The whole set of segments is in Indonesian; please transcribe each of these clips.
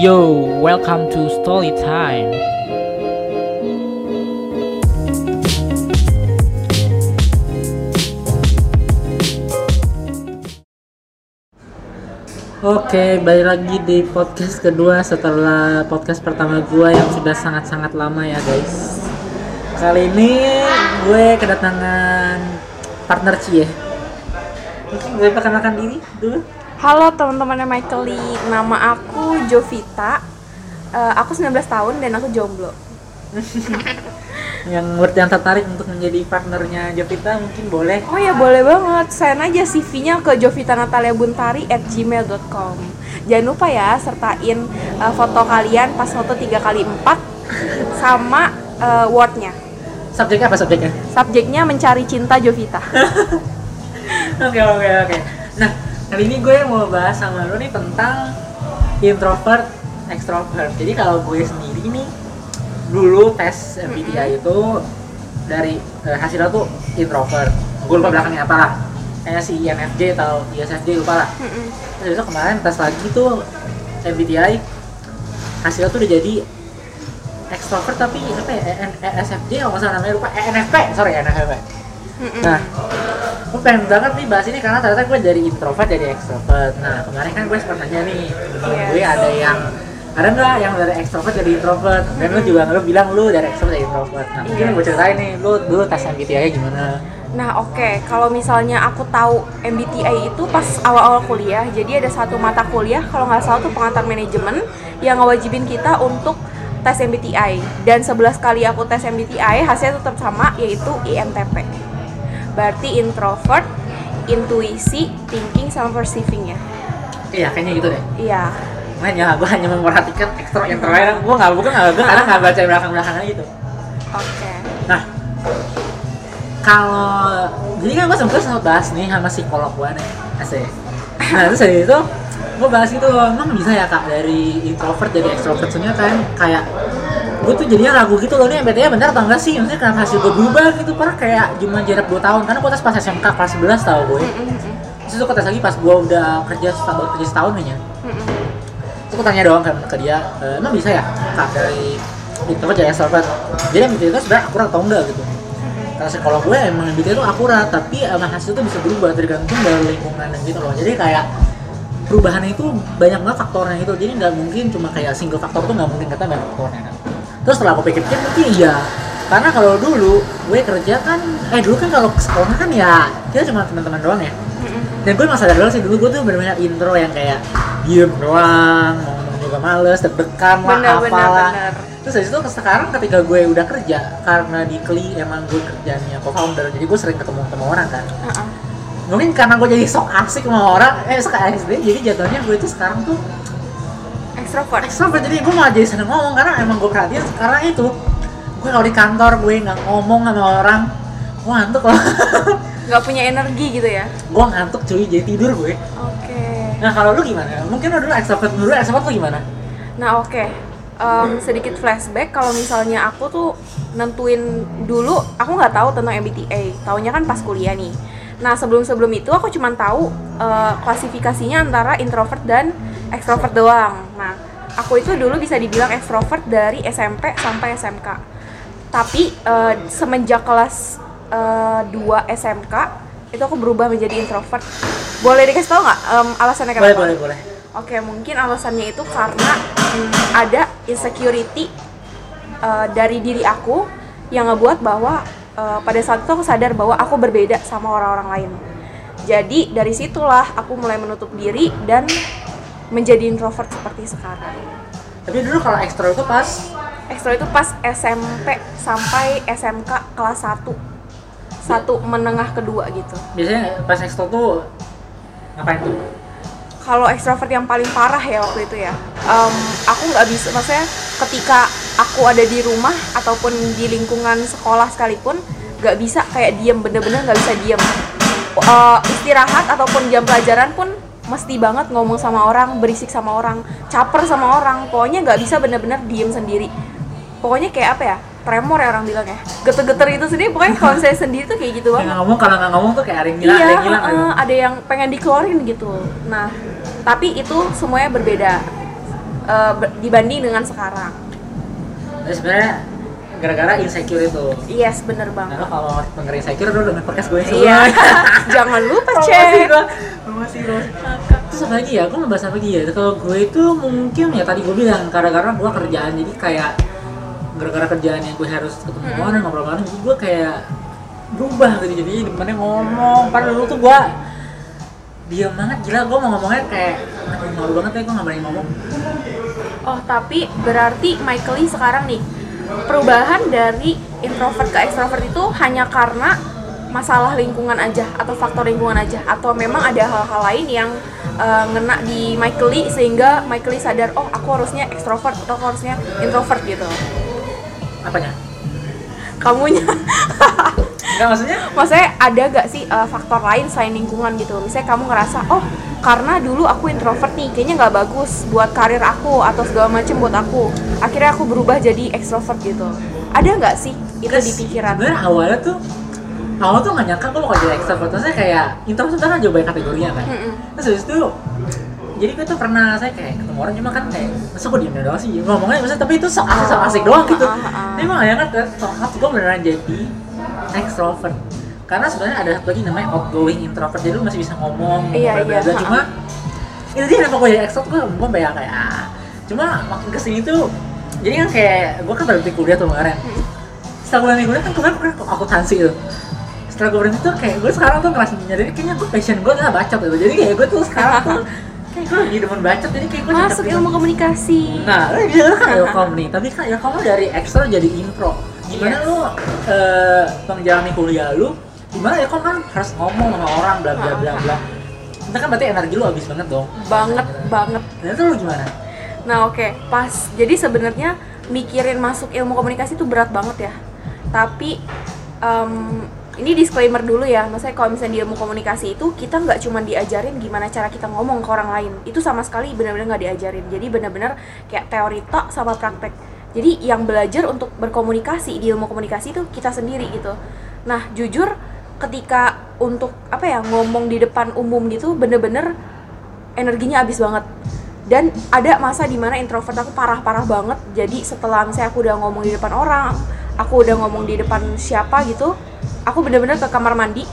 Yo, welcome to Story Time. Oke, balik lagi di podcast kedua setelah podcast pertama gue yang sudah sangat-sangat lama ya guys. Kali ini gue kedatangan partner Cie. Mungkin gue perkenalkan diri dulu. Halo teman-temannya Michael Lee, nama aku Jovita. Eh, aku 19 tahun dan aku jomblo. yang buat yang tertarik untuk menjadi partnernya Jovita mungkin boleh. Oh ya boleh banget, send aja CV-nya ke jovitanataliabuntari at gmail.com Jangan lupa ya, sertain eh, foto kalian pas foto 3 kali 4 sama eh, wordnya. Subjeknya apa subjeknya? Subjeknya mencari cinta Jovita. Oke oke oke. Nah kali ini gue mau bahas sama lo nih tentang introvert extrovert. Jadi kalau gue sendiri nih dulu tes MBTI itu dari eh, hasilnya tuh introvert. Gue lupa belakangnya apa lah. Kayaknya si INFJ atau ISFJ lupa lah. Terus besok kemarin tes lagi tuh MBTI hasilnya tuh udah jadi extrovert tapi apa ya? ESFJ kalau nggak salah namanya lupa. ENFP sorry ENFP nah gue pengen banget nih bahas ini karena ternyata gue dari introvert jadi extrovert nah kemarin kan gue sempat nanya nih Yes. gue ada yang ada nggak yang dari extrovert jadi introvert dan lu juga lu bilang lu dari extrovert jadi introvert nah mungkin Yes. gue ceritain nih lu dulu tes MBTI gimana Nah oke, kalau misalnya aku tahu MBTI itu pas awal-awal kuliah, jadi ada satu mata kuliah kalau nggak salah tuh pengantar manajemen yang ngewajibin kita untuk tes MBTI. Dan 11 kali aku tes MBTI hasilnya tetap sama yaitu INTP. Berarti introvert, intuisi, thinking sama perceiving ya. iya kayaknya gitu deh Iya. makanya gue hanya memperhatikan ekstro introvert gue nggak bukan nggak gue kadang nggak baca belakang belakangnya gitu Oke. Nah, kalau jadi kan gue sempat sempat bahas nih sama psikolog gue nih, asik. Nah terus dari itu gue bahas itu emang bisa ya kak dari introvert jadi extrovert soalnya kan kayak gue tuh jadinya ragu gitu loh nih MBTI bener atau enggak sih? Maksudnya kenapa hasil gue berubah gitu? Padahal kayak cuma jarak 2 tahun? Karena gue tes pas SMK kelas 11 tau gue. Terus itu gue tes lagi pas gue udah kerja setahun kerja setahun kayaknya. Mm-mm. terus gue tanya doang kan ke dia e, emang bisa ya kak dari introvert jadi extrovert jadi MBTI itu sebenarnya akurat atau enggak? Gitu. Karena psikolog gue emang MBTI itu akurat tapi emang hasil itu bisa berubah tergantung dari lingkungan dan gitu loh. Jadi kayak perubahan itu banyak banget faktornya itu jadi nggak mungkin cuma kayak single faktor tuh nggak mungkin kata banyak faktornya kan terus setelah aku pikir-pikir mungkin iya. Karena kalau dulu gue kerja kan eh dulu kan kalau sekolah kan ya kita cuma teman-teman doang ya. Dan gue emang sadar doang sih dulu gue tuh benar-benar intro yang kayak diem doang mau ngomong juga males deg-degan lah Bener, bener, apalah. bener. terus dari situ ke sekarang ketika gue udah kerja karena di Kli emang gue kerjanya co-founder jadi gue sering ketemu sama orang kan. Uh-uh. mungkin karena gue jadi sok asik sama orang eh sok asik jadi jatuhnya gue itu sekarang tuh Extrovert. extrovert jadi gue malah jadi seneng ngomong karena emang gue perhatiin sekarang itu gue kalau di kantor gue nggak ngomong sama orang gue ngantuk loh Nggak punya energi gitu ya. gue ngantuk cuy jadi tidur gue Oke. nah kalau lu gimana mungkin lu dulu extrovert dulu extrovert lu gimana Nah oke, Em, sedikit flashback kalau misalnya aku tuh nentuin dulu, aku nggak tahu tentang MBTI, taunya kan pas kuliah nih. Nah sebelum sebelum itu aku cuma tahu eh, klasifikasinya antara introvert dan extrovert doang. Nah aku itu dulu bisa dibilang extrovert dari SMP sampai SMK. Tapi eh, semenjak kelas eh, 2 SMK itu aku berubah menjadi introvert. Boleh dikasih tahu nggak em, alasannya kenapa? boleh boleh boleh Oke, mungkin alasannya itu karena hmm, ada insecurity uh, dari diri aku yang ngebuat bahwa uh, pada saat itu aku sadar bahwa aku berbeda sama orang-orang lain. Jadi dari situlah aku mulai menutup diri dan menjadi introvert seperti sekarang. tapi dulu kalau ekstro itu pas? Ekstra itu pas SMP sampai SMK kelas 1 satu menengah kedua gitu. biasanya pas ekstro tuh ngapain tuh? Kalau ekstrovert yang paling parah ya waktu itu ya. Em, aku nggak bisa maksudnya ketika aku ada di rumah ataupun di lingkungan sekolah sekalipun nggak bisa kayak diem bener-bener nggak bisa diem. Eh, istirahat ataupun jam pelajaran pun mesti banget ngomong sama orang berisik sama orang caper sama orang pokoknya nggak bisa bener-bener diem sendiri pokoknya kayak apa ya tremor ya orang bilang ya geter-geter itu sendiri pokoknya kalau saya sendiri tuh kayak gitu banget yang ngomong kalau nggak ngomong tuh kayak ada yang hilang iya, ada yang heeh, gitu. ada yang pengen dikeluarin gitu. Nah, tapi itu semuanya berbeda. ber- dibanding dengan sekarang sebenarnya gara-gara insecure itu. yes bener Nah, banget lo kalau denger insecure lo denger podcast gue yang iya jangan lupa cek gua. Promosi gua. Terus apa lagi ya? Gue ngebahas apa lagi ya? Kalau gue itu mungkin ya tadi gue bilang gara-gara gue kerjaan jadi kayak gara-gara kerjaan yang gue harus ketemu Hmm. orang ngobrol bareng jadi gue kayak berubah gitu jadi di mana ngomong padahal dulu tuh gue diam banget gila gue mau ngomongnya kayak malu banget ya gue nggak berani ngomong Oh, tapi berarti Michael sekarang nih perubahan dari introvert ke extrovert itu hanya karena masalah lingkungan aja atau faktor lingkungan aja atau memang ada hal-hal lain yang uh, ngena di Michael Lee sehingga Michael Lee sadar oh aku harusnya extrovert atau aku harusnya introvert gitu. apanya? Kamunya Enggak maksudnya? maksudnya ada gak sih uh, faktor lain selain lingkungan gitu misalnya kamu ngerasa oh karena dulu aku introvert nih kayaknya nggak bagus buat karir aku atau segala macem buat aku. Akhirnya aku berubah jadi extrovert gitu. Ada nggak sih itu Terus di pikiran? Sebenarnya awalnya tuh awal tuh gak nyangka gue bakal jadi extrovert. Maksudnya kayak introvert kan jauh banyak kategorinya kan. Mm-mm. Terus habis itu jadi gue tuh pernah saya kayak ketemu orang cuma kan kayak masa gue diem doang sih? Ngomongnya maksudnya tapi itu sok asik sok asik doang gitu. Ah, ah, ah. tapi emang gak nyangka kan ternyata gue beneran jadi extrovert karena sebenarnya ada satu lagi namanya outgoing introvert jadi lu masih bisa ngomong Iya, iya, bla. ha, cuma itu dia kenapa gue jadi extrovert gue gue banyak kayak ah. cuma makin ke sini tuh jadi kan kayak gue kan berhenti kuliah tuh kemarin Hmm. setelah gue berhenti kuliah kan kemarin gue akuntansi tuh setelah gue berhenti tuh kayak gue sekarang tuh ngerasa nyadari kayaknya gue passion gue adalah bacot gitu jadi kayak gue tuh sekarang tuh kayak gue lagi demen bacot jadi kayak gue masuk ilmu komunikasi Nah, lu bilang kan ilkom nih, tapi kan ilkom dari ekstro jadi impro. Gimana Yes. lu eh menjalani kuliah lu? Gimana ilkom kan harus ngomong sama orang bla bla bla bla. Itu kan berarti energi lu habis banget dong. banget banget Nah, itu lu gimana? Nah oke, pas. Jadi sebenarnya mikirin masuk ilmu komunikasi itu berat banget ya. Tapi em, ini disclaimer dulu ya. Maksudnya kalau misalnya di ilmu komunikasi itu kita nggak cuma diajarin gimana cara kita ngomong ke orang lain. Itu sama sekali benar-benar nggak diajarin. Jadi benar-benar kayak teori tok sama praktek. Jadi yang belajar untuk berkomunikasi di ilmu komunikasi itu kita sendiri gitu. Nah jujur ketika untuk apa ya ngomong di depan umum gitu bener-bener energinya habis banget. Dan ada masa di mana introvert aku parah-parah banget. Jadi setelah misalnya aku udah ngomong di depan orang aku udah ngomong di depan siapa gitu aku bener-bener ke kamar mandi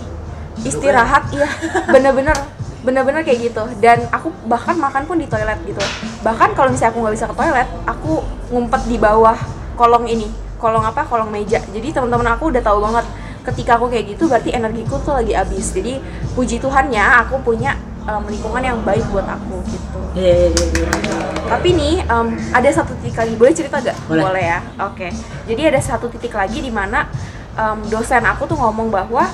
istirahat iya bener-bener bener-bener kayak gitu. Dan aku bahkan makan pun di toilet gitu. Bahkan kalau misalnya aku nggak bisa ke toilet aku ngumpet di bawah kolong ini kolong apa kolong meja. Jadi teman-teman aku udah tahu banget ketika aku kayak gitu berarti energiku tuh lagi habis. Jadi puji Tuhannya aku punya em, lingkungan yang baik buat aku gitu. Iya, iya, iya, iya. tapi nih em, ada satu titik lagi. Boleh cerita gak? Boleh. ya? Oke. Jadi ada satu titik lagi di mana em, dosen aku tuh ngomong bahwa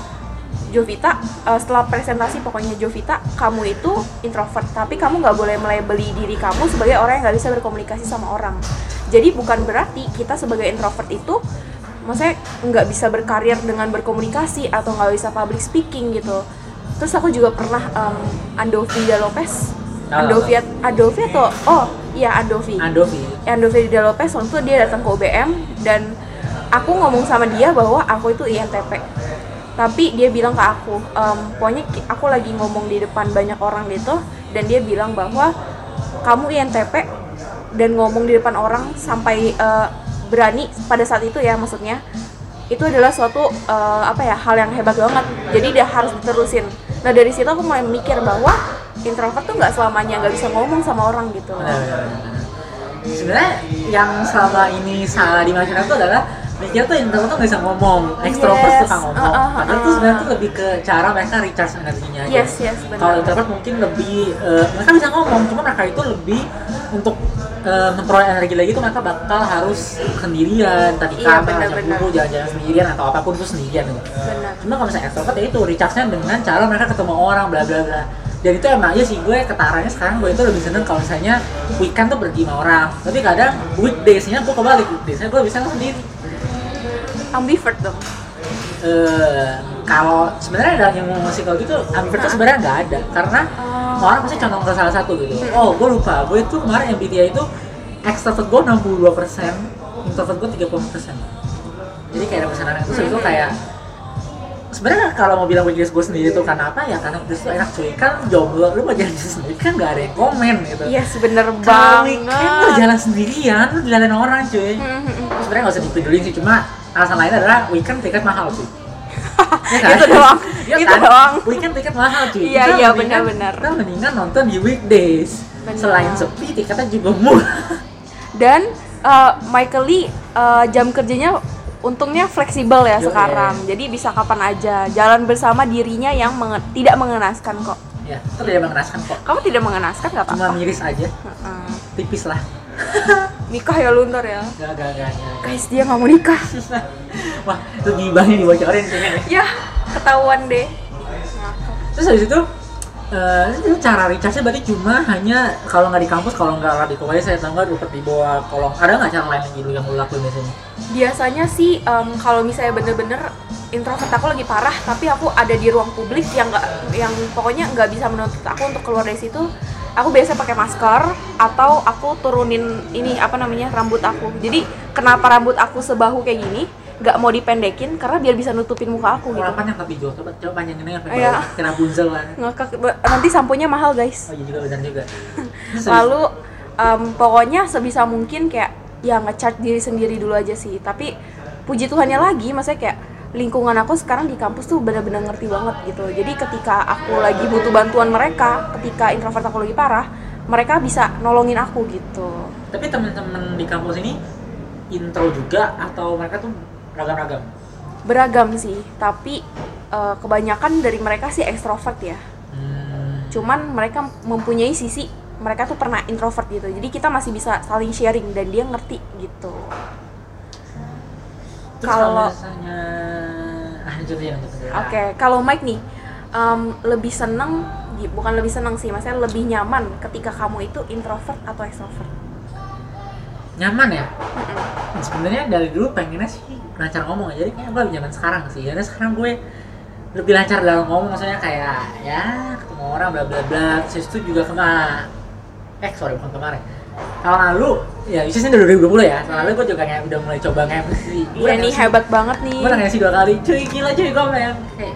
Jovita eh, setelah presentasi pokoknya Jovita kamu itu introvert. Tapi kamu nggak boleh melabeli diri kamu sebagai orang yang nggak bisa berkomunikasi sama orang. Jadi bukan berarti kita sebagai introvert itu maksudnya nggak bisa berkarir dengan berkomunikasi atau nggak bisa public speaking gitu terus aku juga pernah em, Andovida Lopez Ah. Andovi Andovi atau oh iya Andovi Andovi. Andovi Dida Lopez waktu dia datang ke UBM dan aku ngomong sama dia bahwa aku itu INTP tapi dia bilang ke aku em, pokoknya aku lagi ngomong di depan banyak orang gitu dan dia bilang bahwa kamu INTP dan ngomong di depan orang sampai eh, berani pada saat itu ya maksudnya itu adalah suatu eh, apa ya hal yang hebat banget jadi dia harus diterusin nah dari situ aku mulai mikir bahwa introvert tuh nggak selamanya nggak bisa ngomong sama orang gitu Benar, benar, benar. Sebenarnya yang selama ini salah di masyarakat itu adalah mikir tuh introvert tuh nggak bisa ngomong, extrovert Yes. suka ngomong. Uh, uh, Padahal uh. tuh sebenarnya tuh lebih ke cara mereka recharge energinya aja. yes yes Kalau introvert mungkin lebih eh, mereka bisa ngomong, cuma mereka itu lebih untuk eh, memperoleh energi lagi itu mereka bakal harus sendirian, tadi Iya, kamar, guru, jalan-jalan sendirian atau apa pun itu sendirian. Gitu. benar Cuma kalau misalnya extrovert ya itu recharge-nya dengan cara mereka ketemu orang bla bla bla. Dan itu emang aja sih gue ketaranya sekarang gue itu lebih seneng kalau misalnya weekend tuh pergi sama orang. Tapi kadang weekdays-nya gue kebalik, weekdays-nya gue bisa sendiri. ambivert dong Eh, kalau sebenarnya dalam ilmu musikal gitu ambivert tuh sebenarnya nggak ada karena Orang pasti condong ke salah satu gitu. Hmm. Oh, gue lupa. Gue itu kemarin MBTI itu extrovert gue 62%, introvert gue 30%. Jadi kayak ada pesanan itu Hmm. itu kayak sebenarnya kalau mau bilang weekdays gue sendiri tuh karena apa ya karena tuh enak cuy kan jomblo lu mau jalan sendiri kan gak ada yang komen gitu Iya, bener kalau weekend lu banget. jalan sendirian lu diliatin orang cuy Hmm, hmm, hmm. sebenarnya gak usah dipedulin sih cuma alasan lain adalah weekend tiket mahal cuy Ya kan? Itu doang, Ya itu kan? doang. Weekend tiket mahal cuy. Iya, iya, benar-benar. Kita mendingan nonton di weekdays. Benar. Selain sepi, tiketnya juga murah. Dan eh, Michael Lee eh, jam kerjanya untungnya fleksibel ya Yo, sekarang. Jadi bisa kapan aja jalan bersama dirinya yang menge- tidak mengenaskan kok. ya, itu dia mengenaskan kok. Kamu tidak mengenaskan nggak Cuma apa-apa. miris aja, Heeh. tipis lah. Nikah ya luntur ya. Gak, gak, gak, gak. Guys, dia nggak mau nikah. Wah, itu gibahnya dibocorin kayaknya ya, ketahuan deh. Terus habis itu, itu cara recharge berarti cuma hanya kalau nggak di kampus, kalau nggak di kuliah saya tahu nggak dapat di bawah kolong. Ada nggak cara lain lagi lu yang lu lakuin biasanya? Biasanya sih em, kalau misalnya bener-bener introvert aku lagi parah, tapi aku ada di ruang publik yang nggak, yang pokoknya nggak bisa menuntut aku untuk keluar dari situ. Aku biasa pakai masker atau aku turunin ini apa namanya rambut aku. Jadi kenapa rambut aku sebahu kayak gini? Nggak mau dipendekin karena biar bisa nutupin muka aku gitu. Kurang panjang tapi Jo, coba coba panjangin aja sampai bawah. Kena lah. Ngakak nanti samponya mahal guys. Oh iya juga benar juga. Lalu em, pokoknya sebisa mungkin kayak ya ngecharge diri sendiri dulu aja sih. Tapi puji Tuhannya lagi, maksudnya kayak lingkungan aku sekarang di kampus tuh benar-benar ngerti banget gitu. Jadi ketika aku lagi butuh bantuan mereka, ketika introvert aku lagi parah, mereka bisa nolongin aku gitu. Tapi teman-teman di kampus ini intro juga atau mereka tuh ragam-ragam? Beragam sih, tapi eh, kebanyakan dari mereka sih ekstrovert ya. Hmm. Cuman mereka mempunyai sisi mereka tuh pernah introvert gitu. Jadi kita masih bisa saling sharing dan dia ngerti gitu. Kalau misalnya ah. Oke, kalau Mike nih em, lebih seneng, bukan lebih seneng sih, maksudnya lebih nyaman ketika kamu itu introvert atau extrovert? Nyaman ya? Mm-mm. Sebenarnya dari dulu pengennya sih lancar ngomong aja, jadi kayak gue lebih nyaman sekarang sih. Karena sekarang gue lebih lancar dalam ngomong, maksudnya kayak ya ketemu orang bla bla bla. Terus itu juga kena eh sorry bukan kemarin. Tahun lalu, ya bisnisnya dari 2020 ya. Tahun lalu gue juga kayak udah mulai coba nge-MC. Gue Iya nih hebat banget nih. gue udah nge-MC dua kali cuy gila cuy gue yang kayak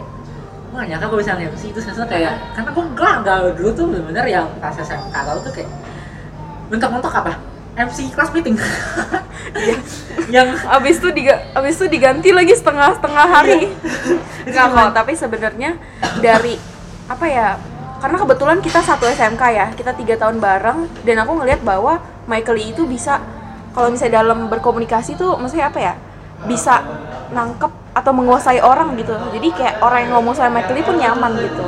gue gak nyangka gue bisa nge-MC itu sesuatu kayak karena gue gak gak dulu tuh bener-bener yang pas SMK tau tuh kayak mentok-mentok apa MC class meeting Iya. yang Abis itu diga, abis itu diganti lagi setengah-setengah hari. Itu Nggak kok, tapi sebenarnya dari apa ya? Karena kebetulan kita satu SMK ya, kita tiga tahun bareng, dan aku ngelihat bahwa Michael Lee itu bisa kalau misalnya dalam berkomunikasi tuh, maksudnya apa ya? Bisa nangkep atau menguasai orang gitu. Jadi kayak orang yang ngomong sama Michael Lee pun nyaman gitu.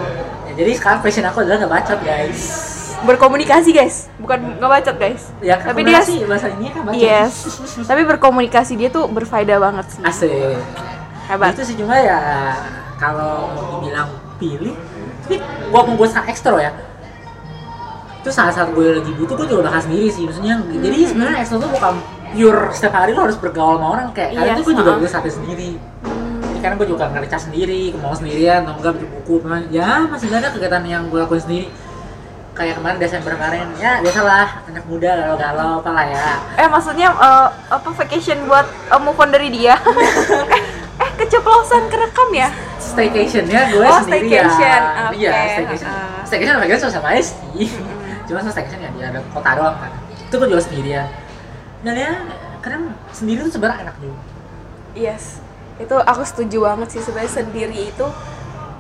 ya, jadi sekarang passion aku adalah ngebacot guys Berkomunikasi guys, bukan ngebacot guys. ya Tapi dia sih bahasa ini kan bacot Yes. Tapi berkomunikasi dia tuh berfaedah banget sih. asik. Hebat. itu sih cuma ya kalau mau dibilang pilih tapi walaupun gue sangat ekstro ya itu saat saat gue lagi butuh gue juga bakal sendiri sih. Maksudnya jadi sebenarnya ekstro tuh bukan pure setiap hari lo harus bergaul sama orang. Kayak kadang Iya, tuh gue juga bisa satu sendiri. Hmm, jadi kadang gue juga ngericas sendiri mau sendirian atau enggak baca buku memang ya masih ada kegiatan yang gue lakuin sendiri kayak kemarin Desember kemarin ya biasalah anak muda galau-galau apa lah ya Eh maksudnya eh, apa vacation buat eh, move on dari dia? eh, eh keceplosan kerekam ya? staycation ya gue Oh, sendirian staycation. Oke, iya staycation heeh. staycation sama sama aja sih cuma sama staycation ya dia ada kota doang kan itu gue juga sendirian dan ya kadang sendiri tuh sebenarnya enak juga Yes. Itu aku setuju banget sih sebenarnya sendiri itu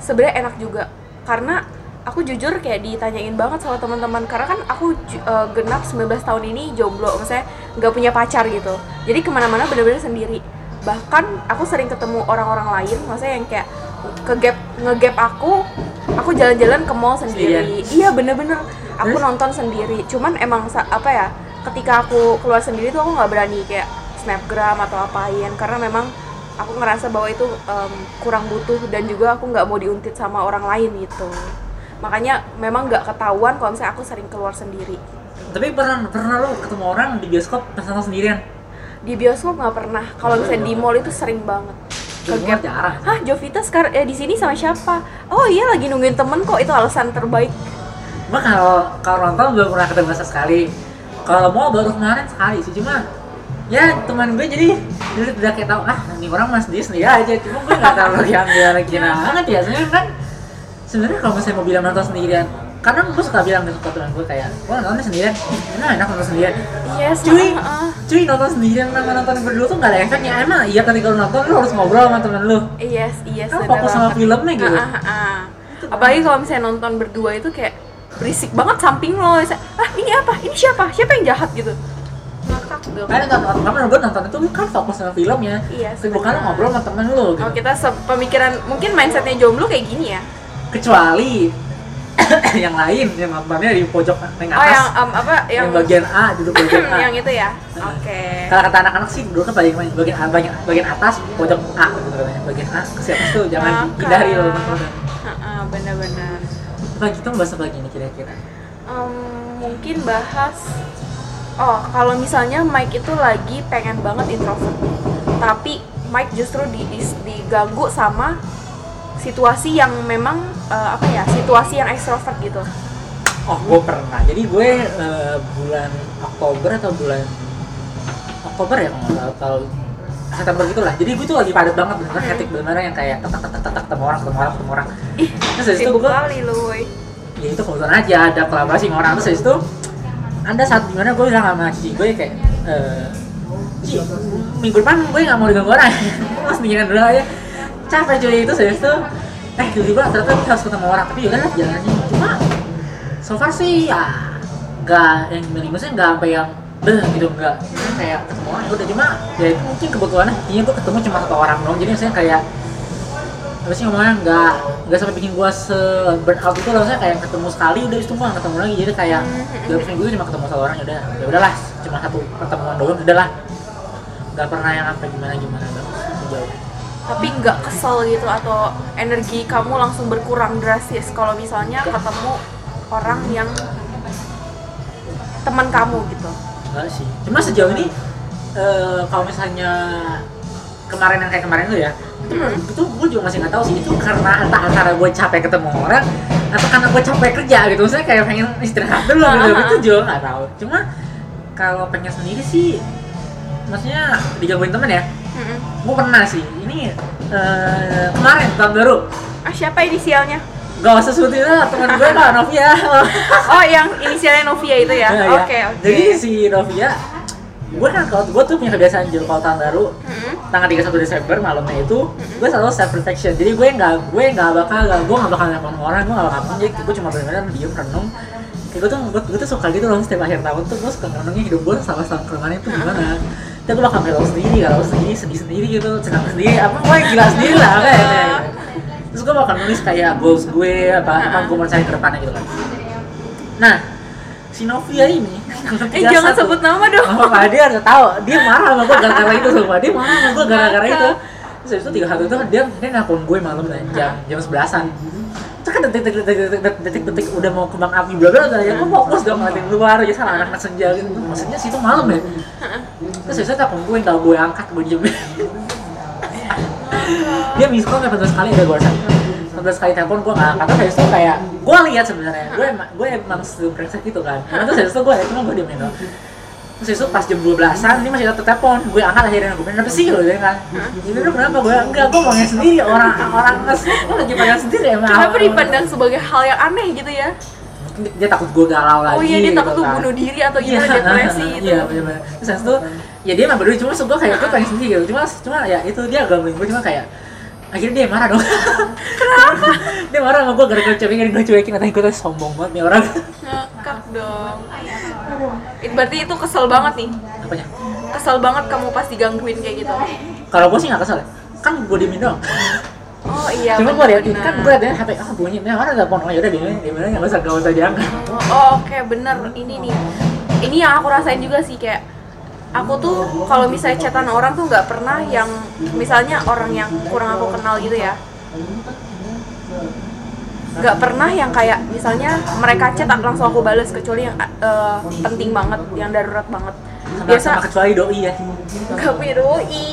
sebenarnya enak juga karena aku jujur kayak ditanyain banget sama teman-teman karena kan aku eh, genap 19 tahun ini jomblo maksudnya nggak punya pacar gitu. Jadi ke mana-mana bener-bener sendiri. Bahkan aku sering ketemu orang-orang lain maksudnya yang kayak ke gap ngegap aku aku jalan-jalan ke mall sendiri. Iya bener-bener. Aku Terus? nonton sendiri. Cuman emang apa ya ketika aku keluar sendiri tuh aku nggak berani kayak snapgram atau apain karena memang aku ngerasa bahwa itu em, kurang butuh dan juga aku nggak mau diuntit sama orang lain gitu makanya memang nggak ketahuan kalau misalnya aku sering keluar sendiri. Tapi pernah pernah lo ketemu orang di bioskop nonton sendirian? Di bioskop nggak pernah. Kalau misalnya di mall itu sering banget. Kegap. jarang Hah, Jovita sekarang eh, di sini sama siapa? Oh iya lagi nungguin temen kok. Itu alasan terbaik. Cuma kalau kalau nonton belum pernah ketemu sama sekali. Kalau mau baru kemarin sekali sih. Cuma ya teman gue jadi jadi udah kayak tahu ah ini orang mas dia sendiri aja. Cuma gue nggak terlalu yang gimana gimana banget ya. Sebenarnya kan sebenarnya kalau misalnya mau bilang nonton sendirian karena gue suka bilang ke teman gue kayak gue nontonnya sendirian. Emang enak nonton sendirian? Yes cuy ah, ah. cuy nonton sendirian sama nonton berdua tuh gak ada efeknya. Emang iya ketika lu nonton lu harus ngobrol sama temen lu? Yes yes kan fokus sama filmnya gitu? Ah, ah, ah. apalagi kalau misalnya nonton berdua itu kayak berisik banget samping lo. Misalnya, ah ini apa? Ini siapa? Siapa yang jahat? gitu. Dong Karena nonton, karena gue nonton itu kan fokus sama filmnya. Iya, Tapi bukan ngobrol sama temen lu gitu. Oh kita pemikiran mungkin mindsetnya jomblo kayak gini ya Kecuali yang lain yang nontonnya di pojok yang oh atas. yang um, apa yang, yang bagian A duduk bagian A. Yang itu ya? Oke. kalau kata anak-anak sih dulu kan bagian bagian A bagian, bagian atas pojok A gitu katanya bagian A ke atas tuh jangan Oke. hindari lo nontonnya Heeh, benar-benar. Nah kita bahas apa lagi nih kira-kira? Em, mungkin bahas oh kalau misalnya Mike itu lagi pengen banget introvert tapi Mike justru di, di- diganggu sama situasi yang memang eh, apa ya situasi yang ekstrovert gitu Oh, gue pernah. Jadi gue eh, bulan Oktober atau bulan Oktober ya kalau atau September gitu lah. Jadi gue tuh lagi padat banget bener-bener Hmm. hektik bener-bener yang kayak tetak tetak tetak ketemu orang ketemu orang ketemu orang. ih Terus habis itu gue kali lu woy ya itu kebetulan aja ada kolaborasi sama orang terus habis itu ada saat di mana gue bilang sama cici gue kayak eh Ci, minggu depan gue nggak mau diganggu orang Mas sendirian dulu aja capek cuy itu habis itu eh tiba-tiba ternyata kita harus ketemu orang. Tapi yaudah lah jalan aja. Cuma so far sih ya nggak yang gimana maksudnya nggak sampai yang beh gitu nggak. Kayak ketemu orang ya udah. Cuma ya itu mungkin kebetulan intinya gue ketemu cuma satu orang dong jadi maksudnya kayak apa sih ngomongnya nggak nggak sampai bikin gua se burn out itu loh. Saya kayak ketemu sekali udah itu nggak ketemu lagi. Jadi kayak dalam seminggu itu cuma ketemu satu orang ya udah. Ya udahlah cuma satu pertemuan doang udahlah. Nggak pernah yang sampai gimana gimana banget sejauh tapi nggak kesel gitu atau energi kamu langsung berkurang drastis kalau misalnya ketemu orang yang teman kamu gitu enggak sih cuma sejauh ini eh, kalau misalnya kemarin yang kayak kemarin tuh ya itu Hmm. itu gue juga masih nggak tahu sih itu karena entah antara gue capek ketemu orang atau karena gue capek kerja gitu saya kayak pengen istirahat dulu gitu Ah. itu juga nggak tahu cuma kalau pengen sendiri sih maksudnya digangguin temen ya. Gue pernah sih. Ini eh, kemarin tahun baru. Ah siapa inisialnya? Gak usah sebutin lah teman gue lah Novia. Oh yang inisialnya Novia itu ya? Nah, oke ya. oke. Jadi si Novia gue kan kalau gue tuh punya kebiasaan jual kalau tahun baru Mm-mm. tanggal 31 Desember malamnya itu gue selalu self reflection jadi gue nggak gue nggak bakal gue nggak bakal nelfon orang gue nggak bakal apa jadi gue cuma benar-benar diem renung. Kayak gue tuh gue, gue tuh suka gitu loh setiap akhir tahun tuh gue suka renungin hidup gue sama sama kemarin itu gimana Terus gue bakal galau sendiri galau sendiri sedih sendiri gitu senang sendiri apa gue gila sendiri lah kayaknya terus gue bakal nulis kayak goals gue apa apa gue mau cari ke depannya gitu kan nah si Novia ini eh jangan sebut nama dong Oh, Pak dia udah tahu, dia marah sama gue gara-gara itu sumpah. Dia marah sama gue gara-gara itu. Terus itu tiga hari itu dia dia nelpon gue malam jam jam sebelasan. Kan detik-detik detik-detik detik-detik udah mau kembang api bla bla bla ya fokus dong ngeliatin luar ya salah anak-anak senja gitu. Maksudnya sih itu malam ya. Terus habis itu telepon gue kalau gue angkat gue diem. dia miss call betul sekali ada gue rasa betul sekali telepon gue nggak terus habis itu kayak gue lihat sebenarnya gue emang gue emang sebrengsek itu kan Nah, terus itu gue cuma gue diemin doang terus itu pas jam 12an ini masih tetap telepon gue angkat akhirnya gue kenapa sih lo dia kan ini lu kenapa gue enggak gue maunya sendiri orang orang nges gue lagi pengen sendiri emang kenapa dipandang sebagai hal yang aneh gitu ya dia takut gue galau lagi oh iya dia gitu takut tuh kan. bunuh diri atau gimana Iya, depresi gitu Iya, bener-bener. Terus itu, ya dia emang berdua cuma gue kayak gue pengen sendiri gitu. Cuma, cuma ya itu dia gangguin gue cuma kayak akhirnya dia marah dong. Kenapa? dia marah sama gue gara-gara cuekin, gue cuekin katanya gue tuh sombong banget nih orang. ngakak dong It- berarti itu kesel banget nih Apanya? kesel banget kamu pas digangguin kayak gitu Kalau gue sih nggak kesel ya. Kan gue diemin doang. oh iya cuma gue liatin kan gue liatin HP, ah bunyi, nih orang telepon, oh yaudah diemin, diemin aja nggak usah nggak usah diangkat. Oh oke bener ini nih ini yang aku rasain juga sih kayak aku tuh kalau misalnya chatan orang tuh nggak pernah yang misalnya orang yang kurang aku kenal gitu ya nggak pernah yang kayak misalnya mereka chat langsung aku bales kecuali yang eh, penting banget yang darurat banget biasa sama kecuali doi ya. nggak punya doi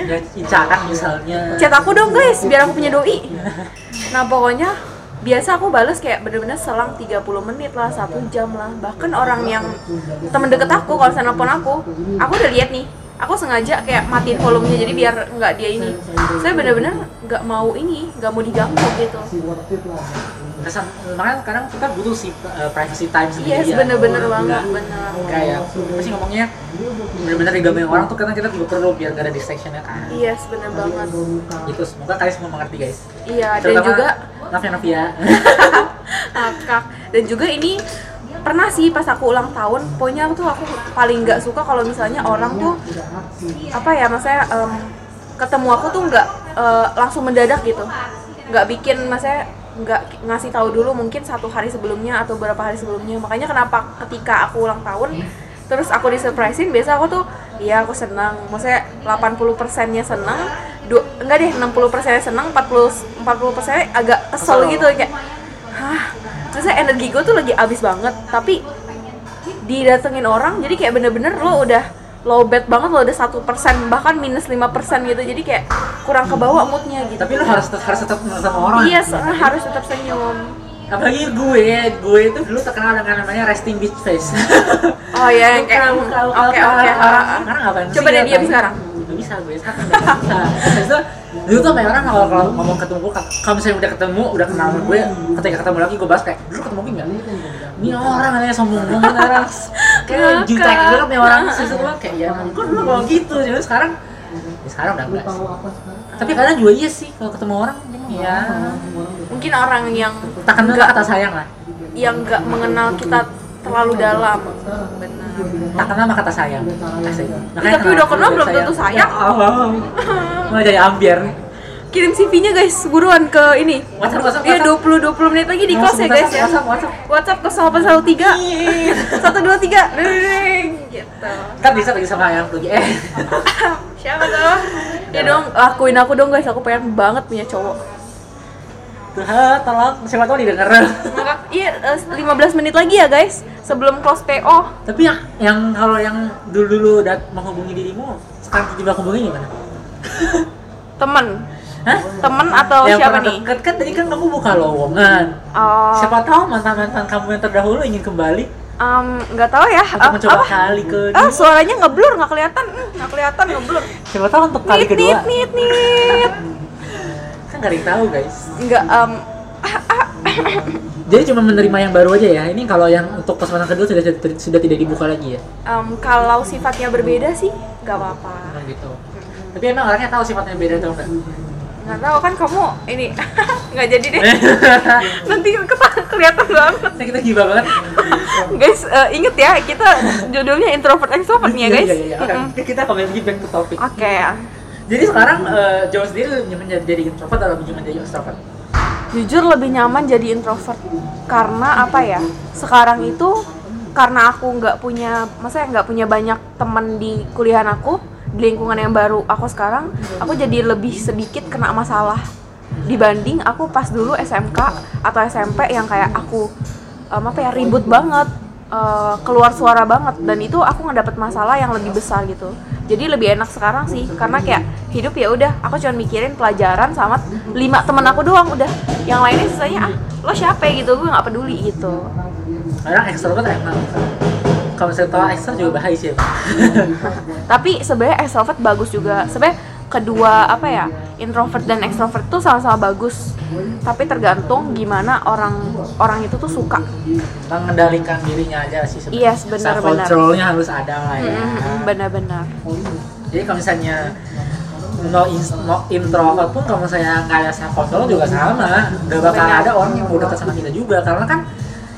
Ya, misalnya. chat aku dong guys biar aku punya doi nah pokoknya biasa aku bales kayak bener-bener selang 30 menit lah satu jam lah bahkan orang yang temen deket aku kalau misalnya nelfon aku aku udah lihat nih aku sengaja kayak matiin volumenya jadi biar nggak dia ini. Saya bener-bener nggak mau ini nggak mau diganggu gitu. Kesan, makanya kadang kita butuh sih uh, privacy time sendiri yes ya. bener-bener banget Nggak bener. Kayak apa sih ngomongnya? Bener-bener digangguin orang tuh kadang kita juga perlu biar gak ada distractionnya kan. Yes bener banget. Itu semoga kalian semua mengerti guys. Iya dan juga Novia Novia akak dan juga ini pernah sih pas aku ulang tahun pokoknya tuh aku paling nggak suka kalau misalnya orang tuh apa ya maksudnya em, ketemu aku tuh nggak eh, langsung mendadak gitu. Nggak bikin maksudnya nggak ngasih tahu dulu mungkin satu hari sebelumnya atau beberapa hari sebelumnya. Makanya kenapa ketika aku ulang tahun terus aku disurprisein biasa aku tuh iya aku senang maksudnya 80 persennya senang du- enggak deh 60 persennya senang 40 40 persennya agak kesel Kesel. gitu kayak hah maksudnya energi gue tuh lagi abis banget tapi didatengin orang jadi kayak bener-bener lo udah low bad banget lo udah satu persen bahkan minus 5 persen gitu jadi kayak kurang kebawa moodnya gitu. Tapi lu harus harus tetap sama orang. Iya soalnya harus tetap senyum. Apalagi gue gue itu dulu terkenal dengan namanya resting bitch face. Oh iya yang kayak oke oke orang sekarang ngapain sih coba deh diam sekarang. Gak bisa gue sekarang bisa dulu tuh kayak orang kalau kalau ngomong ketemu gue kalau misalnya udah ketemu udah kenal sama gue ketika ketemu lagi gue bahas kayak dulu ketemu gue nggak? Ini orang katanya sombong banget orang. Kayak jutek banget nih orang. Gue kayak ya gue dulu kalau gitu? Jadi sekarang ya sekarang udah enggak tapi kadang juga iya sih kalau ketemu orang ya mungkin orang yang tak kenal kata sayang lah. yang nggak mengenal kita terlalu dalam. Benar. Tak kenal maka kata sayang. Asik. Makanya tapi udah kenal belum tentu sayang. Ya Allah. Mulai jadi ambiar kirim CV-nya guys buruan ke ini. WhatsApp, WhatsApp, Iya WhatsApp. 20 20 menit lagi di kelas ya guys ya. WhatsApp, WhatsApp. WhatsApp. 0813 123 Deng, gitu. Kan bisa lagi sama yang lagi eh. Siapa tuh? Ya dong lakuin aku dong guys. Aku pengen banget punya cowok Tuhan tolong siapa tahu didengar Maka, iya eh, 15 menit lagi ya guys sebelum close PO tapi yang yang kalau yang dulu dulu udah menghubungi dirimu sekarang tiba hubungi gimana? Temen Hah? temen atau yang siapa nih? deket kan tadi kan kamu buka lowongan. Oh. Siapa tahu mantan mantan kamu yang terdahulu ingin kembali. Em, nggak tahu ya. Untuk Eh, mencoba apa? kali ke ah suaranya ngeblur nggak kelihatan. Hmm, nggak kelihatan ngeblur. Siapa tahu untuk kali nit kedua. nit nit nit kan gak ada yang tahu guys. Nggak em, jadi cuma menerima yang baru aja ya? Ini kalau yang untuk kesempatan kedua sudah sudah tidak dibuka lagi ya? em, kalau sifatnya berbeda sih nggak apa-apa. Emang gitu. Tapi emang orangnya tahu sifatnya beda atau enggak nggak tahu kan kamu ini nggak jadi deh. Nanti kelihatan banget. Nah, kita gila banget. Guys eh, inget ya kita judulnya introvert extrovert nih ya guys. Iya, iya, iya. Oke, Mm-mm. kita kembali lagi back to topic. Oke jadi sekarang uh, Joe sendiri lebih nyaman jadi introvert atau lebih nyaman jadi extrovert? Jujur lebih nyaman jadi introvert karena apa ya? Sekarang itu karena aku nggak punya maksudnya nggak punya banyak teman di kuliahan aku di lingkungan yang baru aku sekarang aku jadi lebih sedikit kena masalah. Dibanding aku pas dulu SMK atau SMP yang kayak aku em, apa ya ribut banget eh, keluar suara banget dan itu aku ngedapet masalah yang lebih besar gitu jadi lebih enak sekarang sih karena kayak hidup ya udah aku cuma mikirin pelajaran sama lima temen aku doang udah. Yang lainnya sisanya ah lo siapa ya? gitu gue nggak peduli gitu. Kadang extrovert emang kalau saya tahu juga bahaya sih. Tapi sebenarnya extrovert bagus juga. Sebenarnya kedua apa ya introvert dan extrovert tuh sama-sama bagus. Tapi tergantung gimana orang orang itu tuh suka. Mengendalikan dirinya aja sih sebenarnya. Yes, benar, Self controlnya harus ada lah ya. Mm-mm, benar-benar. Jadi kalau misalnya no, in- no introvert pun kalau misalnya nggak ada self control juga sama. Udah bakal Benar. ada orang yang mau dekat sama kita juga. Karena kan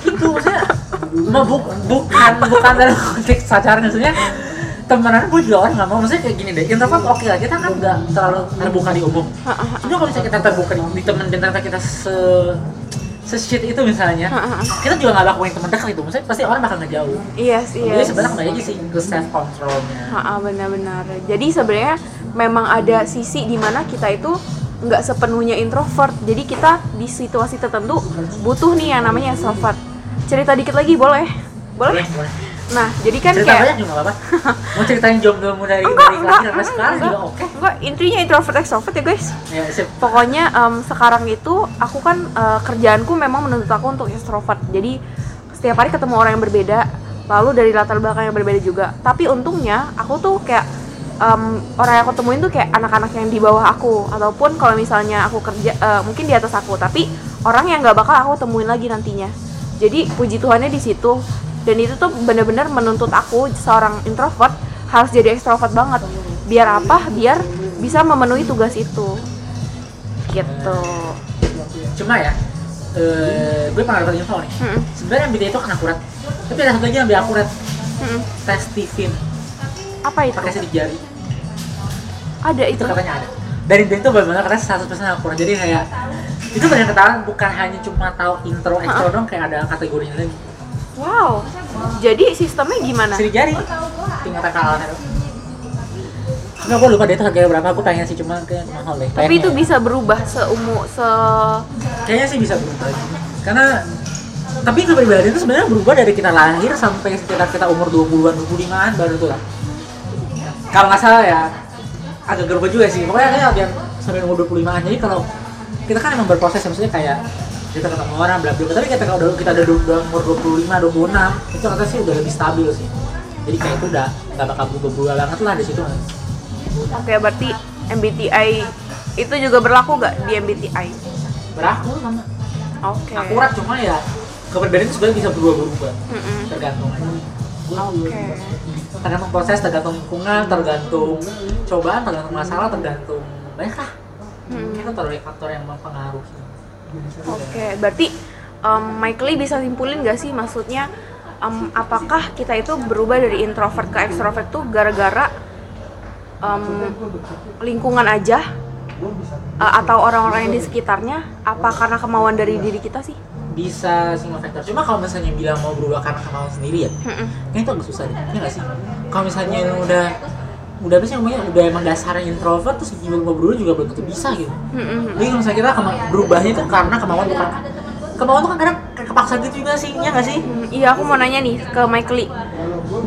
itu maksudnya mau bu- bukan bukan dalam konteks pacaran maksudnya temenan pun juga orang nggak mau maksudnya kayak gini deh introvert oke lah kita kan nggak terlalu terbuka di umum cuma kalau misalnya kita terbuka di, di teman dan ternyata kita se se shit itu misalnya kita juga nggak lakuin teman dekat itu maksudnya pasti orang bakal ngejauh yes jadi yes sebenarnya kembali lagi sih ke self controlnya Ha, benar-benar. Jadi sebenarnya memang ada sisi di mana kita itu nggak sepenuhnya introvert. Jadi kita di situasi tertentu butuh nih yang namanya extrovert. Cerita dikit lagi boleh? Boleh? boleh Nah, jadi kan cerita kayak banyak juga apa-apa. Mau ceritain jomblomu dari enggak, dari enggak, lahir sampai sekarang enggak, juga oke. Enggak, intinya introvert extrovert ya guys. ya sip. Pokoknya em, sekarang itu aku kan eh, kerjaanku memang menuntut aku untuk extrovert. Jadi setiap hari ketemu orang yang berbeda, lalu dari latar belakang yang berbeda juga. Tapi untungnya aku tuh kayak em, orang yang aku temuin tuh kayak anak-anak yang di bawah aku. Ataupun kalau misalnya aku kerja eh, mungkin di atas aku. Tapi orang yang nggak bakal aku temuin lagi nantinya. Jadi puji Tuhannya di situ dan itu tuh bener-bener menuntut aku seorang introvert harus jadi ekstrovert banget. Biar apa? Biar bisa memenuhi tugas itu. Gitu. Cuma ya eh, gue dapat info nih. Mm-mm. sebenarnya MBTI itu kan akurat. Tapi ada satu lagi yang lebih akurat. Mm-mm. tes Stephen apa itu? Pakai sidik jari. Ada itu. Itu katanya ada. Dari itu benar-benar katanya 100% akurat. Jadi kayak itu banyak ketahuan bukan hanya cuma tahu intro extro dong kayak ada kategorinya lagi wow. Jadi sistemnya gimana? Sidik jari tinggal takalannya dong Enggak, gue lupa dia harganya berapa, aku pengen sih cuma kayak mahal deh tapi itu bisa berubah seumur se Kayaknya sih bisa berubah. Karena Tapi kepribadian itu sebenarnya berubah dari kita lahir sampai sekitar kita umur 20-an, 25-an baru tuh lah. Kalau nggak salah ya agak berubah juga sih. Pokoknya kayak biar sampai umur 25-an Jadi kalau kita kan emang berproses maksudnya kayak kita ketemu orang bla bla tapi kita udah kita udah, umur 25 26 itu katanya sih udah lebih stabil sih. Jadi kayak itu udah nggak bakal berubah berubah banget lah di situ oke berarti MBTI itu juga berlaku gak di MBTI beraku sama. Oke. Akurat cuma ya kepribadian itu sebenarnya bisa berubah berubah Mm-mm. tergantung. Oke. Tergantung proses tergantung lingkungan tergantung cobaan tergantung masalah tergantung banyak lah. Mm. itu terlalu faktor yang mempengaruhi oke berarti um, Mike Lee bisa simpulin gak sih maksudnya em, apakah kita itu berubah dari introvert ke ekstrovert tuh gara-gara em, lingkungan aja Uh, atau orang-orang yang di sekitarnya? Apa karena kemauan dari diri kita sih? Bisa single factor cuma kalau misalnya bilang mau berubah karena kemauan sendiri ya Mm-mm. kayaknya itu agak susah deh. Ya nggak sih? Kalau misalnya udah udah apa sih namanya udah emang dasarnya introvert terus mau berubah juga belum tentu bisa gitu Mm-mm. jadi kalau misalnya kita kema- berubahnya itu karena kemauan bukan kemauan itu kan kadang kepaksa gitu juga sih ya nggak sih Hmm, Iya, aku mau nanya nih ke Mike Lee.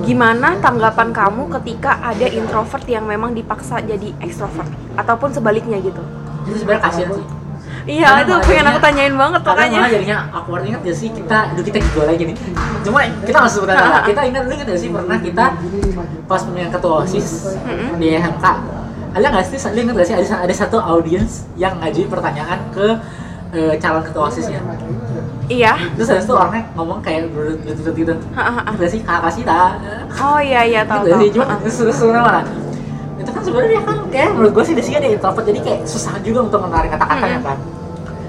Gimana tanggapan kamu ketika ada introvert yang memang dipaksa jadi ekstrovert ataupun sebaliknya gitu? itu sebenarnya kasihan sih Iya, Karena itu pengen aku tanyain banget makanya. malah jadinya awkward ingat gak sih kita, aduh kita gitu lagi nih Cuma kita masuk sebutan nama, kita ingat, lu ingat gak sih pernah kita pas pemilihan ketua OSIS Mm-mm. di HMK Ada gak sih, lu ingat gak sih ada, ada satu audiens yang ngajuin pertanyaan ke eh, calon ketua OSISnya Iya. Terus habis itu orangnya ngomong kayak gitu gitu Ha-ha-ha. Ingat gak sih, kakak Sita Oh iya iya tahu Gitu sih, cuma seru-seru kan sebenarnya kan kayak menurut gue sih dia dia introvert jadi kayak susah juga untuk menarik kata-katanya Mm-mm. kan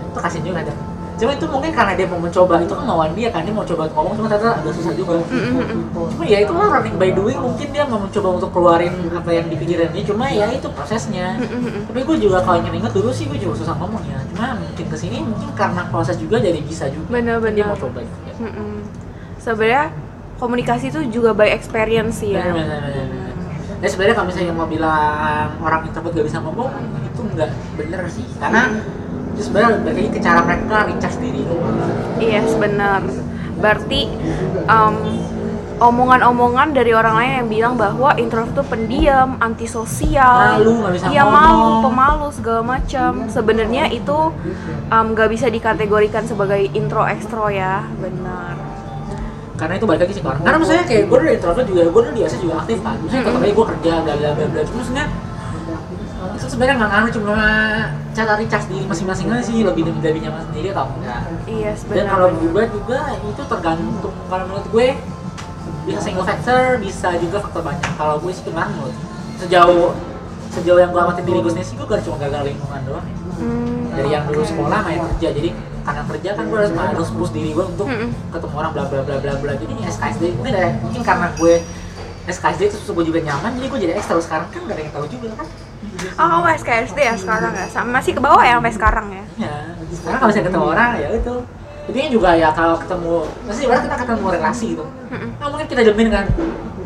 itu kasian juga ada cuma itu mungkin karena dia mau mencoba itu kan mauan dia kan dia mau coba ngomong cuma ternyata agak susah juga Mm-mm. cuma ya itu lah running by doing mungkin dia mau mencoba untuk keluarin apa yang di pikiran dia cuma ya itu prosesnya Mm-mm. tapi gue juga kalau inget-inget dulu sih gue juga susah ngomong ya cuma mungkin ke sini mungkin karena proses juga jadi bisa juga Bener-bener. dia mau coba ya. Sebenarnya komunikasi itu juga by experience sih ya. Bener, bener, bener, bener. Ya sebenarnya kalau misalnya mau bilang orang introvert gak bisa ngomong itu nggak bener sih karena itu sebenarnya balik lagi ke cara mereka recharge diri Iya, benar. Berarti em, omongan-omongan dari orang lain yang bilang bahwa introvert itu pendiam, antisosial, Malu, nggak bisa iya ngomong. malu, pemalu segala macam. Sebenarnya itu nggak bisa dikategorikan sebagai intro ekstro ya, benar. Karena itu balik lagi sih ke orang. Karena misalnya kayak gue dulu introvert juga gue dulu biasa juga aktif kan tetap aja gue kerja bla bla bla bla. Cuma sebenarnya itu sebenarnya nggak ngaruh cuma cara recharge diri masing-masing aja sih lebih lebih lebih nyaman sendiri atau enggak. Iya, dan sebenarnya. kalau berubah juga itu tergantung kalau menurut gue bisa single factor bisa juga faktor banyak. Kalau gue sih kemarin menurut sejauh sejauh yang gue amatin diri gue sendiri sih gue gak cuma gagal lingkungan doang ya. Hmm, dari yang dulu sekolah main kerja. Jadi karena kerja kan gue harus harus push diri gue untuk Mm-mm. ketemu orang bla bla bla bla bla. Jadi ini SKSD mungkin dari mungkin karena gue SKSD itu gue juga nyaman jadi gue jadi ekstra. Sekarang kan gak ada yang tahu juga kan? Oh, kamu SKSD ya sekarang ya? Sama masih ke bawah ya sampai sekarang ya? ya sekarang kalau misalnya ketemu orang ya itu. Intinya juga ya kalau ketemu maksudnya ibarat kita ketemu relasi gitu. Nggak mungkin kita diamin kan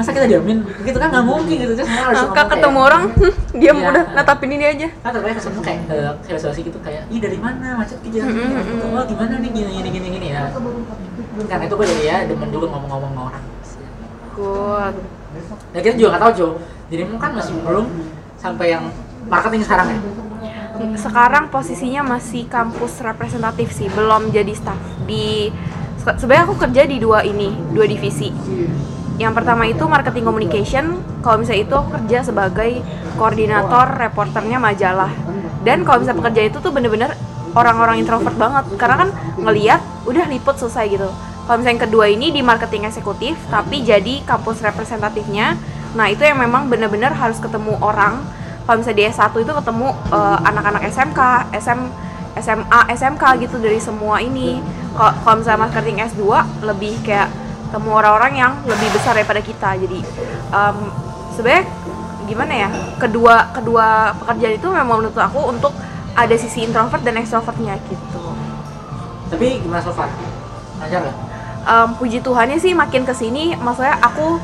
masa kita diamin gitu kan nggak mungkin gitu terus semua harus Kak ketemu kayak, orang, diam Iya. udah natapin ini aja. kan terbaik ketemu kayak ke situasi gitu kayak ih dari mana macet ke jalan ini mm-mm. oh gimana nih gini gini gini gini ya karena itu gue jadi ya demen juga ngomong-ngomong sama orang Good. nah kita juga nggak tahu Jo jadi kan masih belum sampai yang marketing sekarang ya Sekarang posisinya masih kampus representatif sih, belum jadi staff di se- sebenarnya aku kerja di dua ini, dua divisi. Yang pertama itu marketing communication. Kalau misalnya itu aku kerja sebagai koordinator reporternya majalah. Dan kalau misalnya pekerja itu tuh bener-bener orang-orang introvert banget. Karena kan ngeliat udah liput selesai gitu. Kalau misalnya yang kedua ini di marketing eksekutif tapi jadi kampus representatifnya. Nah itu yang memang bener-bener harus ketemu orang. Kalau misalnya di S1 itu ketemu eh, anak-anak SMK, SM, SMA, SMK gitu dari semua ini. Kalau misalnya marketing S2 lebih kayak ketemu orang-orang yang lebih besar daripada kita. Jadi em, sebenarnya gimana ya kedua kedua pekerjaan itu memang menurut aku untuk ada sisi introvert dan extrovertnya gitu. Tapi gimana so far? Lancar nggak? Em, puji Tuhannya sih makin ke sini maksudnya aku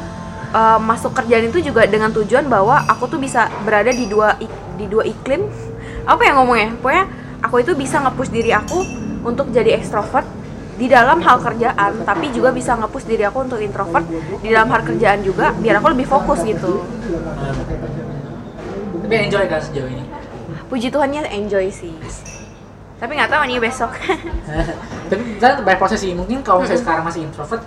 em, masuk kerjaan itu juga dengan tujuan bahwa aku tuh bisa berada di dua di dua iklim. Apa ya ngomongnya? Pokoknya aku itu bisa nge-push diri aku untuk jadi extrovert di dalam hal kerjaan tapi juga bisa nge-push diri aku untuk introvert di dalam hal kerjaan juga biar aku lebih fokus gitu. Tapi enjoy kan sejauh ini? puji Tuhannya enjoy sih. Tapi nggak tahu nih besok. Tapi misalnya banyak proses sih, mungkin kalau misalnya sekarang masih introvert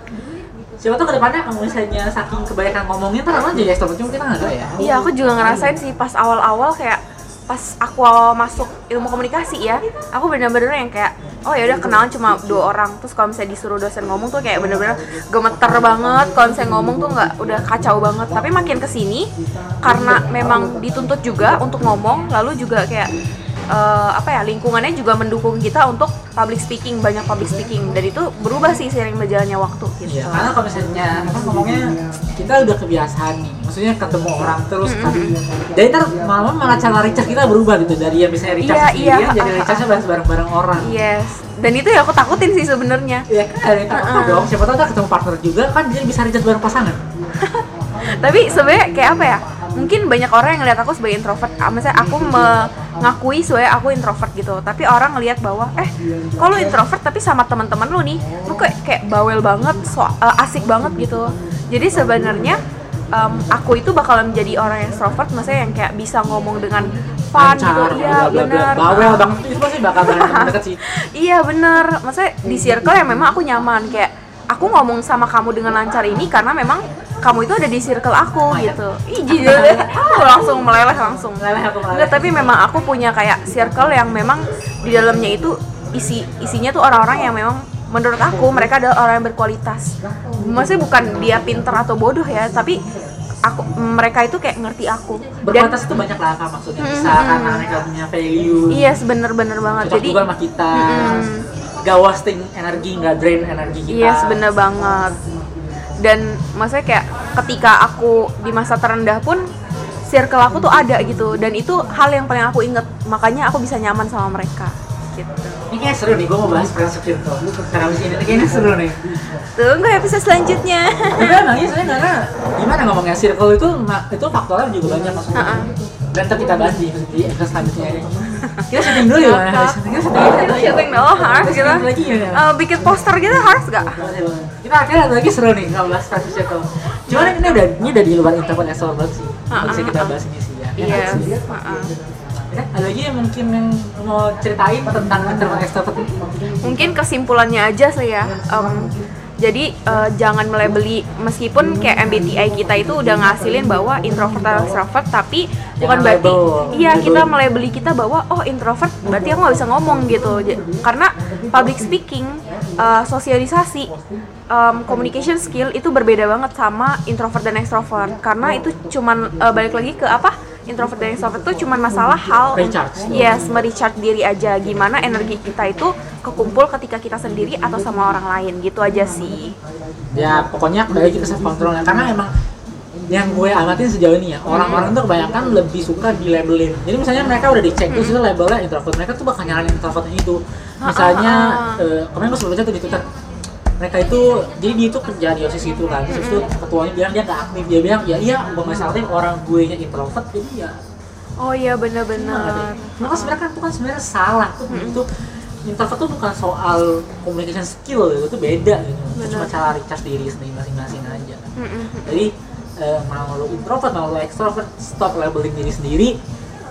Siapa tahu ke depannya kalau misalnya saking kebanyakan ngomongnya ntar lama jadi extrovert cuma kita nggak tahu ya. Iya, aku juga ngerasain sih pas awal-awal kayak pas aku masuk ilmu komunikasi ya, aku bener-bener yang kayak oh ya udah kenalan cuma dua orang, terus kalau misalnya disuruh dosen ngomong tuh kayak bener-bener gemeter banget, kalau misalnya ngomong tuh nggak udah kacau banget. Tapi makin ke sini karena memang dituntut juga untuk ngomong, lalu juga kayak eh, apa ya lingkungannya juga mendukung kita untuk public speaking banyak public speaking dan itu berubah sih seiring berjalannya waktu gitu. Iya, karena kalau misalnya apa ngomongnya kita udah kebiasaan nih, maksudnya ketemu orang terus kan. Jadi ntar malam malah cara recharge kita berubah gitu dari yang biasanya recharge Iya, sendirian iya. jadi recharge bahas bareng-bareng orang. Yes. Dan itu ya aku takutin sih sebenarnya. Iya kan yang takut dong, siapa tahu ntar ketemu partner juga kan jadi bisa recharge bareng pasangan. tapi sebenarnya kayak apa ya mungkin banyak orang yang ngeliat aku sebagai introvert. Ah, misalnya aku mengakui sebagai aku introvert gitu. Tapi orang ngelihat bahwa eh kalau introvert tapi sama teman-teman lu nih? Lu kayak kayak bawel banget so eh, asik banget gitu. Jadi sebenarnya em, aku itu bakalan menjadi orang yang introvert maksudnya yang kayak bisa ngomong dengan fun gitu. Lancar, iya benar. Bawel banget. Itu pasti bakal deket sih. Iya bener, maksudnya di circle yang memang aku nyaman kayak aku ngomong sama kamu dengan lancar ini karena memang kamu itu ada di circle aku gitu. Ih jijik, aku langsung meleleh langsung. Meleleh aku meleleh. Enggak, tapi memang aku punya kayak circle yang memang di dalamnya itu isi isinya tuh orang-orang yang memang menurut aku mereka adalah orang yang berkualitas. Maksudnya bukan dia pinter atau bodoh ya, tapi aku mereka itu kayak ngerti aku. Dan Berkualitas itu banyak lah kan maksudnya bisa karena mereka punya value. iya bener-bener banget. Cocok Jadi juga sama kita. Mm-mm. Gak wasting energi, gak drain energi kita. Iya, bener banget. Dan maksudnya kayak ketika aku di masa terendah pun circle aku tuh ada gitu. Dan itu hal yang paling aku inget makanya aku bisa nyaman sama mereka gitu. Ini kayaknya seru nih, gue mau bahas prinsip circle. Karena abis ini. Kayaknya seru nih. Tunggu episode selanjutnya. Emang iya sebenarnya karena gimana ngomongnya? Circle itu itu faktornya juga banyak maksudnya. Ha-ha. Dan ntar kita bahas di, di episode selanjutnya ini Kita syuting dulu ya, kita syuting dulu. Harus Kita Eh, bikin poster gitu harus gak? Kita akhirnya ada lagi seru nih kalau bahas prinsip circle Cuman ini udah, ini udah di luar introvert extrovert banget sih. Ha-ha, Bisa kita ha-ha. bahas ini sih ya. Iya. Ya, Ada lagi yang mungkin yang mau ceritain tentang introvert extrovert? Mungkin kesimpulannya aja sih ya. em, jadi eh, jangan melebeli meskipun kayak MBTI kita itu udah ngasilin bahwa introvert atau extrovert tapi bukan Jangan berarti label. iya kita melebeli kita bahwa oh introvert berarti aku nggak bisa ngomong gitu. Karena public speaking eh, sosialisasi em, communication skill itu berbeda banget sama introvert dan extrovert. Karena itu cuman eh, balik lagi ke apa introvert dan extrovert itu cuman masalah hal Recharge. yes merecharge diri aja. Gimana energi kita itu kekumpul ketika kita sendiri atau sama orang lain? Gitu aja sih. Ya pokoknya kembali lagi ke self controlnya karena emang yang gue amatin sejauh ini ya orang-orang tuh kebanyakan lebih suka di labelin jadi misalnya mereka udah dicek terus itu labelnya introvert. Mereka tuh bakal nyalain introvertnya itu. Misalnya eh, kemarin gue sebelum baca tuh di twitter mereka itu jadi dia itu kerja di osis itu kan terus itu ketuanya bilang dia nggak aktif dia bilang ya iya masih aktif orang gue nya introvert jadi ya oh iya Nah, bener-bener Maka sebenarnya kan itu kan sebenarnya salah tuh itu introvert tuh bukan soal communication skill gitu, itu beda gitu. Itu cuma cara recharge diri sendiri masing-masing aja. Mm-mm. Jadi eh, mau lo introvert mau lo extrovert stop labeling diri sendiri.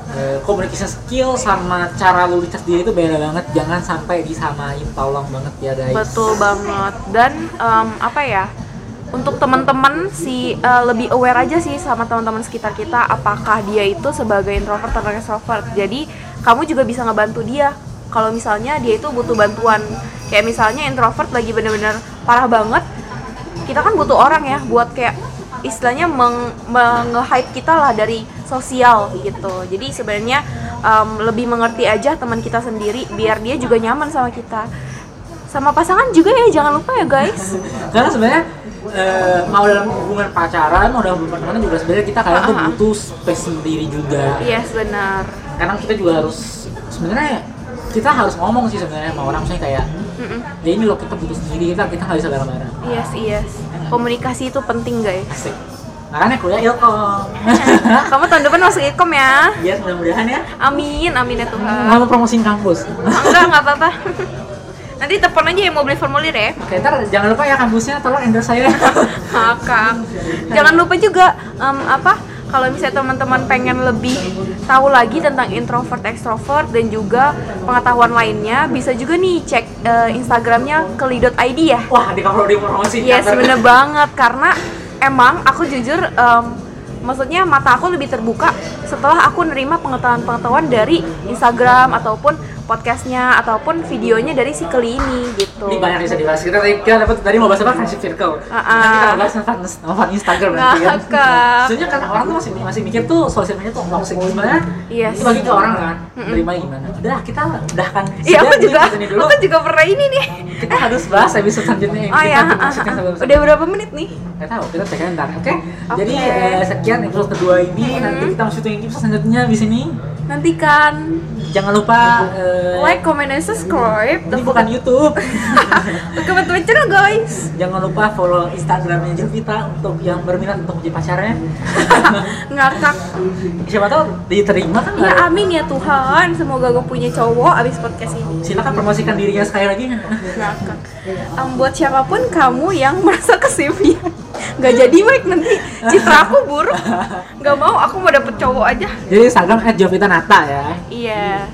Eh, communication skill sama cara lo recharge diri itu beda banget. Jangan sampai disamain, tolong banget ya guys. betul banget dan em, apa ya untuk teman-teman si eh, lebih aware aja sih sama teman-teman sekitar kita apakah dia itu sebagai introvert atau extrovert jadi kamu juga bisa ngebantu dia kalau misalnya dia itu butuh bantuan kayak misalnya introvert lagi bener-bener parah banget kita kan butuh orang ya buat kayak istilahnya meng, menge-hype kita lah dari sosial gitu. Jadi sebenarnya em, lebih mengerti aja teman kita sendiri biar dia juga nyaman sama kita. Sama pasangan juga ya jangan lupa ya guys. Karena sebenarnya eh, mau dalam hubungan pacaran mau dalam hubungan teman juga sebenarnya kita kadang tuh Ah, ah. butuh space sendiri juga. Yes benar. Karena kita juga harus sebenarnya kita harus ngomong sih sebenarnya sama orang misalnya kayak Mm-mm. ya ini loh kita butuh sendiri kita kita nggak bisa bareng-bareng. Yes yes. Komunikasi itu penting guys. Asik makanya kuliah ilkom kamu tahun depan masuk ikom ya? Ya mudah-mudahan ya. Amin amin ya Tuhan. Nggak mau promosiin kampus? Enggak nggak apa-apa. Nanti telepon aja yang mau beli formulir ya. Oke, ntar jangan lupa ya kampusnya tolong endorse saya. Kakak. Jangan lupa juga em, apa kalau misalnya teman-teman pengen lebih tahu lagi tentang introvert, extrovert dan juga pengetahuan lainnya, bisa juga nih cek eh, Instagramnya keli.id ya. wah di kalau di promosi Yes, bener banget karena emang aku jujur em, maksudnya mata aku lebih terbuka setelah aku nerima pengetahuan-pengetahuan dari Instagram ataupun podcastnya ataupun videonya dari si Keli ini gitu. ini banyak yang bisa dibahas. Kita tadi kita dapat tadi mau bahas apa? Friendship circle. Ah, nanti kita ah. mau bahas tentang tentang Instagram nanti kan soalnya kan orang tuh masih masih mikir tuh sosial media tuh toxic. Sebenarnya Yes. itu bagi ke orang kan terima gimana? Udah kita udahkan Iya aku juga, dulu. aku juga pernah ini nih. kita harus bahas episode selanjutnya. Yang Oh kita ya, ah, ah, udah berapa menit nih? nggak tahu kita cek ntar oke? Jadi Oke. eh, sekian episode kedua ini. Nanti kita mau syuting episode selanjutnya di sini Nantikan jangan lupa eh, like, comment, dan subscribe. ini bukan YouTube Comment channel guys. jangan lupa follow Instagramnya Julvita untuk yang berminat untuk menjadi pacarnya Ngakak. siapa tahu diterima kan Ya amin ya Tuhan. Semoga gue punya cowok abis podcast ini. silakan promosikan dirinya sekali lagi Ngakak. Em, buat siapa pun kamu yang merasa kesepian, nggak jadi baik nanti citra aku buruk. Nggak mau, aku mau dapet cowok aja. jadi Instagram @jovitanata ya Iya.